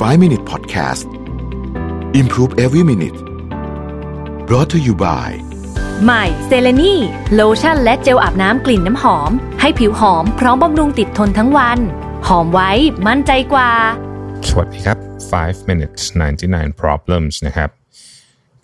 5 Minute Podcast Improve Every Minute brought to you by ใหม่เซเลนีโลชั่นและเจลอาบน้ำกลิ่นน้ำหอม ให้ผิวหอมพร้อมบำรุงติดทนทั้งวัน หอมไว้มั่นใจกว่า สวัสดีครับ 5 minutes 99 problems นะครับ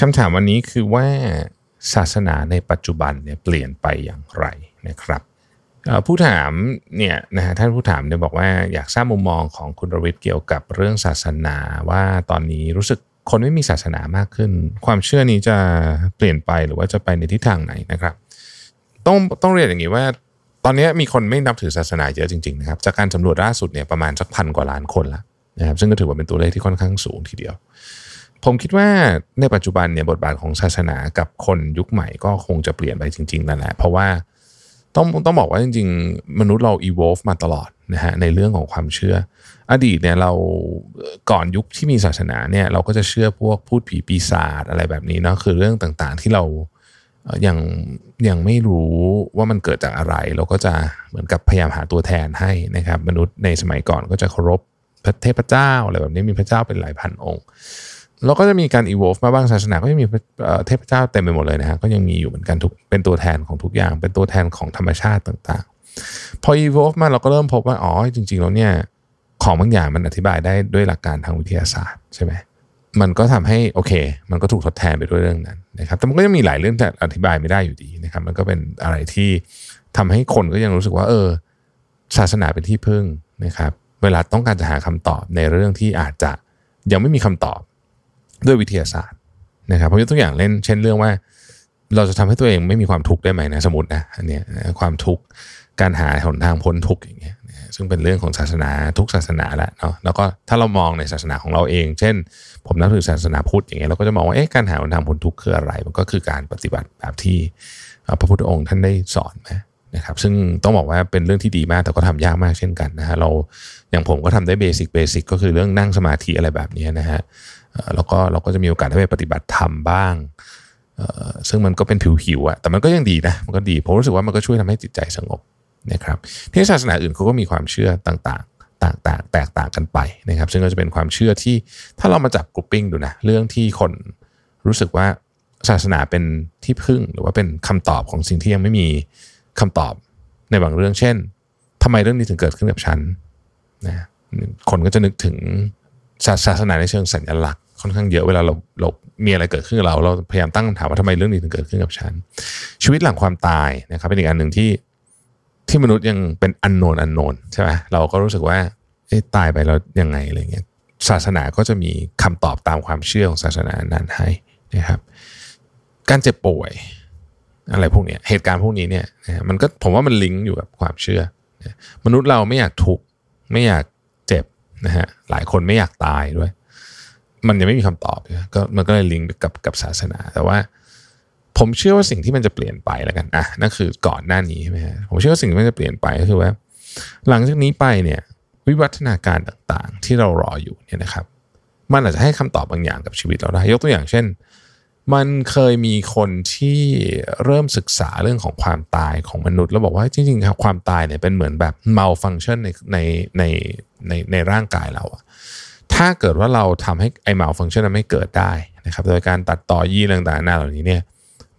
คำถามวันนี้คือว่าศาสนาในปัจจุบันเนี่ยเปลี่ยนไปอย่างไรนะครับเอ่อ ผู้ถามเนี่ยนะฮะท่านผู้ถามเนี่ยบอกว่าอยากทราบมุมมองของคุณรวิทย์เกี่ยวกับเรื่องศาสนาว่าตอนนี้รู้สึกคนไม่มีศาสนามากขึ้น ความเชื่อนี้จะเปลี่ยนไปหรือว่าจะไปในทิศทางไหนนะครับ ต้องต้องเรียนอย่างนี้ว่า ตอนนี้มีคนไม่นับถือศาสนาเยอะจริงๆนะครับจากการสำรวจล่าสุดเนี่ยประมาณสักพันกว่าล้านคนละนะครับซึ่งก็ถือว่าเป็นตัวเลขที่ค่อนข้างสูงทีเดียว ผมคิดว่าในปัจจุบันเนี่ยบทบาทของศาสนากับคนยุคใหม่ก็คงจะเปลี่ยนไปจริงๆนั่นแหละเพราะว่า ต้องต้องบอกว่าจริงๆ มนุษย์เรา evolve มาตลอดนะฮะในเรื่องของความเชื่อ อดีตเนี่ยเราก่อนยุคที่มีศาสนาเนี่ยเราก็จะเชื่อพวกพูดผีปีศาจอะไรแบบนี้เนาะคือเรื่องต่างๆที่เราเอ่อยังยังไม่รู้ว่ามันเกิดจากอะไร เราก็จะเหมือนกับพยายามหาตัวแทนให้นะครับ มนุษย์ในสมัยก่อนก็จะเคารพพระเทพเจ้าอะไรแบบนี้มีพระเจ้าเป็นหลายพันองค์ แล้วก็จะมีการ evolve มาบ้างศาสนาก็ยังมีเอ่อเทพเจ้าเต็มไปหมดเลยนะฮะก็ยังมีอยู่เหมือนกันทุกเป็นตัวแทนของทุกอย่าง เป็นตัวแทนของธรรมชาติต่างๆ พอ evolve มาเราก็เริ่มพบว่าอ๋อจริง ๆ แล้วเนี่ยของบางอย่างมันอธิบายได้ด้วยหลักการทางวิทยาศาสตร์ใช่ไหมมันก็ทำให้โอเค มันก็ถูกทดแทนไปด้วยเรื่องนั้นนะครับแต่มันก็ยังมีหลายเรื่องที่อธิบายไม่ได้อยู่ดีนะครับ มันก็เป็นอะไรที่ทำให้คนก็ยังรู้สึกว่า เออ ศาสนาเป็นที่พึ่งนะครับ เวลาต้องการจะหาคำตอบในเรื่องที่อาจจะยังไม่มีคำตอบ ด้วยวิทยาศาสตร์นะครับผมยกตัวอย่างเล่นเช่นเรื่องว่า เราจะทำให้ตัวเองไม่มีความทุกข์ได้ไหมนะสมมตินะอันเนี้ยความทุกข์การหาหนทางพ้นทุกข์อย่างเงี้ยซึ่งเป็นเรื่องของศาสนาทุกศาสนาแหละเนาะแล้วก็ถ้าเรามองในศาสนาของเราเอง เช่น ผมนับถือศาสนาพุทธอย่างเงี้ยเราก็จะมองว่าเอ๊ะการหาหนทางพ้นทุกข์คืออะไร มันก็คือการปฏิบัติแบบที่พระพุทธองค์ท่านได้สอนไหมนะครับซึ่งต้องบอกว่าเป็นเรื่องที่ดีมากแต่ก็ทำยากมากเช่นกันนะฮะเราอย่างผมก็ทำได้ basic basic ก็คือเรื่องนั่งสมาธิอะไรแบบนี้นะฮะ แล้วก็เราก็จะมีโอกาสได้ไปปฏิบัติธรรมบ้าง ซึ่งมันก็เป็นผิวๆอะแต่มันก็ยังดีนะ มันก็ดี ผมรู้สึกว่ามันก็ช่วยทำให้จิตใจสงบนะครับ ที่ศาสนาอื่นเขาก็มีความเชื่อต่างๆ ต่างๆ แตกต่างกันไปนะครับ ซึ่งก็จะเป็นความเชื่อที่ถ้าเรามาจับ grouping ดูนะ เรื่องที่คนรู้สึกว่าศาสนาเป็นที่พึ่งหรือว่าเป็นคำตอบของสิ่งที่ยังไม่มีคำตอบในบางเรื่อง เช่นทำไมเรื่องนี้ถึงเกิดขึ้นกับฉันนะ คนก็จะนึกถึงศาศาสนาในเชิงสัญลักษณ์ ค่อนข้างเยอะเวลาเราเรามีอะไรเกิดขึ้นกับเรา เราพยายามตั้งคำถามว่าทำไมเรื่องนี้ถึงเกิดขึ้นกับฉัน ชีวิตหลังความตายนะครับ เป็นอีกอันหนึ่งที่ที่มนุษย์ยังเป็นอันโนนอันโนนใช่ไหมเราก็รู้สึกว่าตายไปแล้วยังไงอะไรเงี้ยศาสนาก็จะมีคำตอบตามความเชื่อของศาสนานั้นให้นะครับ การเจ็บป่วยอะไรพวกนี้เหตุการณ์พวกนี้เนี่ยมันก็ผมว่ามันลิงก์อยู่กับความเชื่อ มนุษย์เราไม่อยากทุกข์ไม่อยากเจ็บนะฮะหลายคนไม่อยากตายด้วย มันยังไม่มีคำตอบนะก็มันก็เลยลิงก์กับกับศาสนา แต่ว่า ผมเชื่อว่าสิ่งที่มันจะเปลี่ยนไปแล้วกันอะนั่นคือก่อนหน้านี้ใช่ไหมฮะผมเชื่อว่าสิ่งที่มันจะเปลี่ยนไปก็คือว่า หลังจากนี้ไปเนี่ย วิวัฒนาการต่างๆ ที่เรารออยู่เนี่ยนะครับ มันอาจจะให้คำตอบบางอย่างกับชีวิตเราได้ ยกตัวอย่างเช่น มันเคยมีคนที่เริ่มศึกษาเรื่องของความตายของมนุษย์ แล้วบอกว่าจริงๆครับความตายเนี่ยเป็นเหมือนแบบ malfunction ในในในในในร่างกายเราอะ ถ้าเกิดว่าเราทำให้ไอ้ malfunction นั้นไม่เกิดได้นะครับโดยการตัดต่อยีนต่างๆหน้าเหล่านี้เนี่ย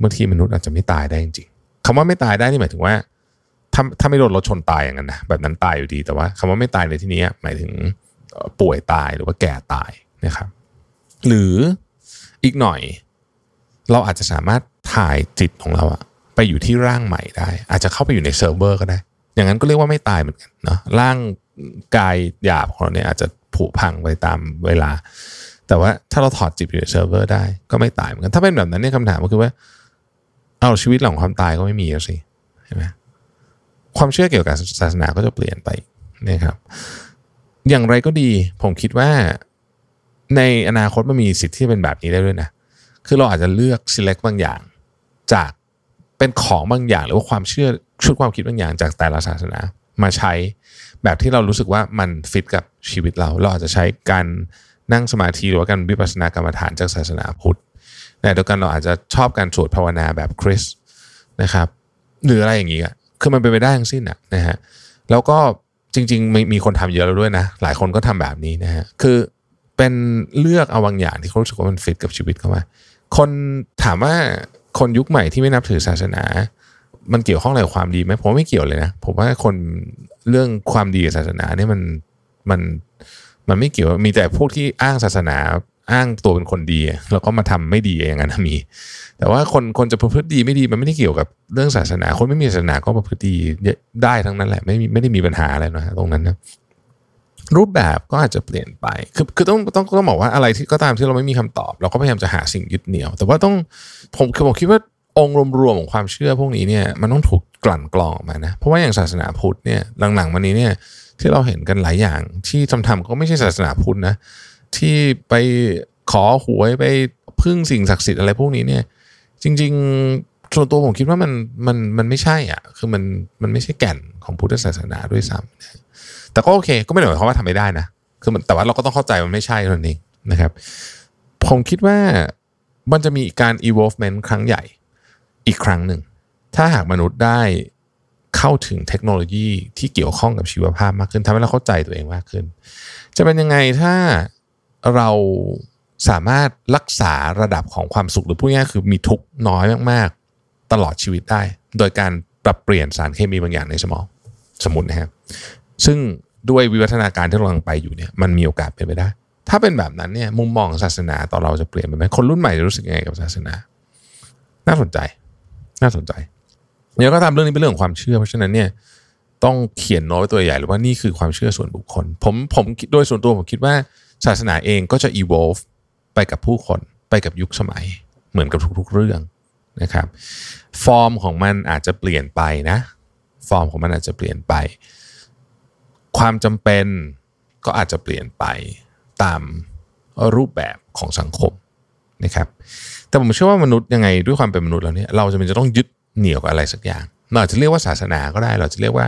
บางทีมนุษย์อาจจะไม่ตายได้จริงๆคำว่าไม่ตายได้นี่หมายถึงว่าถ้าถ้าไม่โดนรถชนตายอย่างนั้นนะแบบนั้นตายอยู่ดีแต่ว่าคำว่าไม่ตายในที่นี้หมายถึงป่วยตายหรือว่าแก่ตายนะครับ หรืออีกหน่อย เราอาจจะสามารถถ่ายจิตของเราอะไปอยู่ที่ร่างใหม่ได้ อาจจะเข้าไปอยู่ในเซิร์ฟเวอร์ก็ได้ อย่างนั้นก็เรียกว่าไม่ตายเหมือนกันเนาะร่างกายหยาบของเราเนี่ยอาจจะ ผุพังไปตามเวลา แต่ว่าถ้าเราถอดจิตอยู่ในเซิร์ฟเวอร์ได้ก็ไม่ตายเหมือนกัน ถ้าเป็นแบบนั้นเนี่ยคำถามก็คือว่า เอาชีวิตหลังความตายก็ไม่มีแล้วสิใช่ไหมความเชื่อเกี่ยวกับศาสนาก็จะเปลี่ยนไปนะครับ อย่างไรก็ดีผมคิดว่าในอนาคตมันมีสิทธิ์ที่เป็นแบบนี้ได้ด้วยนะ คือเราอาจจะเลือก select บางอย่าง จากเป็นของบางอย่างหรือว่าความเชื่อชุดความคิดบางอย่างจากแต่ละศาสนา มาใช้แบบที่เรารู้สึกว่ามันฟิตกับชีวิตเรา เราอาจจะใช้การนั่งสมาธิหรือว่าการวิปัสสนากรรมฐานจากศาสนาพุทธแต่เดียวกันเราอาจจะชอบการสวดภาวนาแบบคริสนะครับหรืออะไรอย่างนี้อะคือมันเป็นไปได้ทั้งสิ้นอะนะฮะแล้วก็จริงๆมีมีคนทำเยอะแล้วด้วยนะ หลายคนก็ทำแบบนี้นะฮะคือเป็นเลือกเอาบางอย่างที่เขารู้สึกว่ามันฟิตกับชีวิตเขาว่าคนถามว่าคนยุคใหม่ที่ไม่นับถือศาสนา มันเกี่ยวข้องอะไรกับความดีไหมผมไม่เกี่ยวเลยนะผมว่าคนเรื่องความดีกับศาสนาเนี่ยมันมันมันไม่เกี่ยวมีแต่พวกที่อ้างศาสนาอ้างตัวเป็นคนดี แล้วก็มาทำไม่ดีอย่างนั้นมี แต่ว่าคนคนจะประพฤติดีไม่ดีมันไม่ได้เกี่ยวกับเรื่องศาสนา คนไม่มีศาสนาก็ประพฤติดีได้ทั้งนั้นแหละไม่มีไม่ได้มีปัญหาอะไรนะตรงนั้นนะรูปแบบก็อาจจะเปลี่ยนไป คือคือต้องต้องต้องบอกว่าอะไรที่ก็ตามที่เราไม่มีคำตอบ เราก็พยายามจะหาสิ่งยึดเหนี่ยว แต่ว่าต้องผมคือผมคิดว่า องค์รวมๆของความเชื่อพวกนี้เนี่ยมันต้องถูกกลั่นกรองออกมานะเพราะว่าอย่างศาสนาพุทธเนี่ยหลังๆมานี้เนี่ยที่เราเห็นกันหลายอย่าง ที่ทำทำก็ไม่ใช่ศาสนาพุทธนะที่ไปขอหวยไปพึ่งสิ่งศักดิ์สิทธิ์อะไรพวกนี้เนี่ย จริง ๆ ส่วนตัวผมคิดว่ามันมันมันไม่ใช่อะคือมันมันไม่ใช่แก่นของพุทธศาสนาด้วยซ้ำแต่ก็โอเค ก็ไม่ได้หมายความว่าทำไม่ได้นะคือแต่ว่าเราก็ต้องเข้าใจมันไม่ใช่นั่นเองนะครับ ผมคิดว่ามันจะมีการ evolvement ครั้งใหญ่ อีกครั้งหนึ่ง ถ้าหากมนุษย์ได้เข้าถึงเทคโนโลยีที่เกี่ยวข้องกับชีวภาพมากขึ้นทำให้เราเข้าใจตัวเองมากขึ้น จะเป็นยังไงถ้าเราสามารถรักษาระดับของความสุขหรือพูดง่ายคือมีทุกน้อยมากๆ ตลอดชีวิตได้ โดยการปรับเปลี่ยนสารเคมีบางอย่างในสมองสมมตินะครับซึ่งด้วยวิวัฒนาการที่เรากำลังไปอยู่เนี่ยมันมีโอกาสเป็นไปได้ ถ้าเป็นแบบนั้นเนี่ยมุมมองศาสนาต่อเราจะเปลี่ยนไปไหมคนรุ่นใหม่จะรู้สึกยังไงกับศาสนา น่าสนใจ น่าสนใจเดี๋ยวก็ทำเรื่องนี้เป็นเรื่องของความเชื่อ เพราะฉะนั้นเนี่ยต้องเขียนน้ตตัวใหญ่หรือว่านี่คือความเชื่อส่วนบุคคล ผมผมโดยส่วนตัวผมคิดว่าศาสนาเองก็จะ evolve ไปกับผู้คนไปกับยุคสมัย เหมือนกับทุกๆเรื่องนะครับฟอร์มของมันอาจจะเปลี่ยนไปนะฟอร์มของมันอาจจะเปลี่ยนไป ความจำเป็นก็อาจจะเปลี่ยนไปตามรูปแบบของสังคม นะครับแต่ผมเชื่อว่ามนุษย์ยังไงด้วยความเป็นมนุษย์แล้วเนี่ยเราจะเป็นจะต้องยึดเหนี่ยวกับอะไรสักอย่างเราอาจจะเรียกว่าศาสนาก็ได้ เราจะเรียกว่า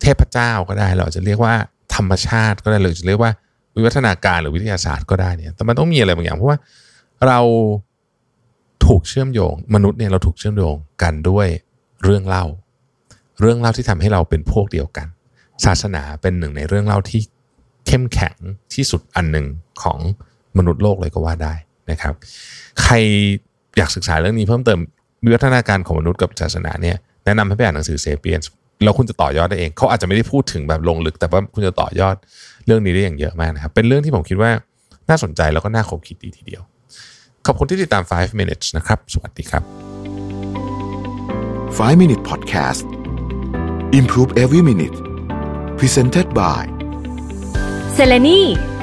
เทพเจ้าก็ได้ เราจะเรียกว่าธรรมชาติก็ได้หรือจะเรียกว่าวิวัฒนาการหรือวิทยาศาสตร์ก็ได้เนี่ยแต่มันต้องมีอะไรบางอย่างเพราะว่าเราถูกเชื่อมโยง มนุษย์เนี่ยเราถูกเชื่อมโยงกันด้วยเรื่องเล่า เรื่องเล่าที่ทำให้เราเป็นพวกเดียวกัน ศาสนาเป็นหนึ่งในเรื่องเล่าที่เข้มแข็งที่สุดอันหนึ่งของ มนุษย์โลกเลยก็ว่าได้นะครับ ใครอยากศึกษาเรื่องนี้เพิ่มเติมวิวัฒนาการของมนุษย์กับศาสนาเนี่ยแนะนำให้ไปอ่านหนังสือเซเปียนแล้วคุณจะต่อยอดได้เอง เขาอาจจะไม่ได้พูดถึงแบบลงลึก แต่ว่าคุณจะต่อยอดเรื่องนี้ได้อย่างเยอะมากนะครับ เป็นเรื่องที่ผมคิดว่าน่าสนใจแล้วก็น่าคบคิดดีทีเดียว ขอบคุณที่ติดตาม 5 minutes นะครับ สวัสดีครับ 5 minute podcast improve every minute presented by เซเลนี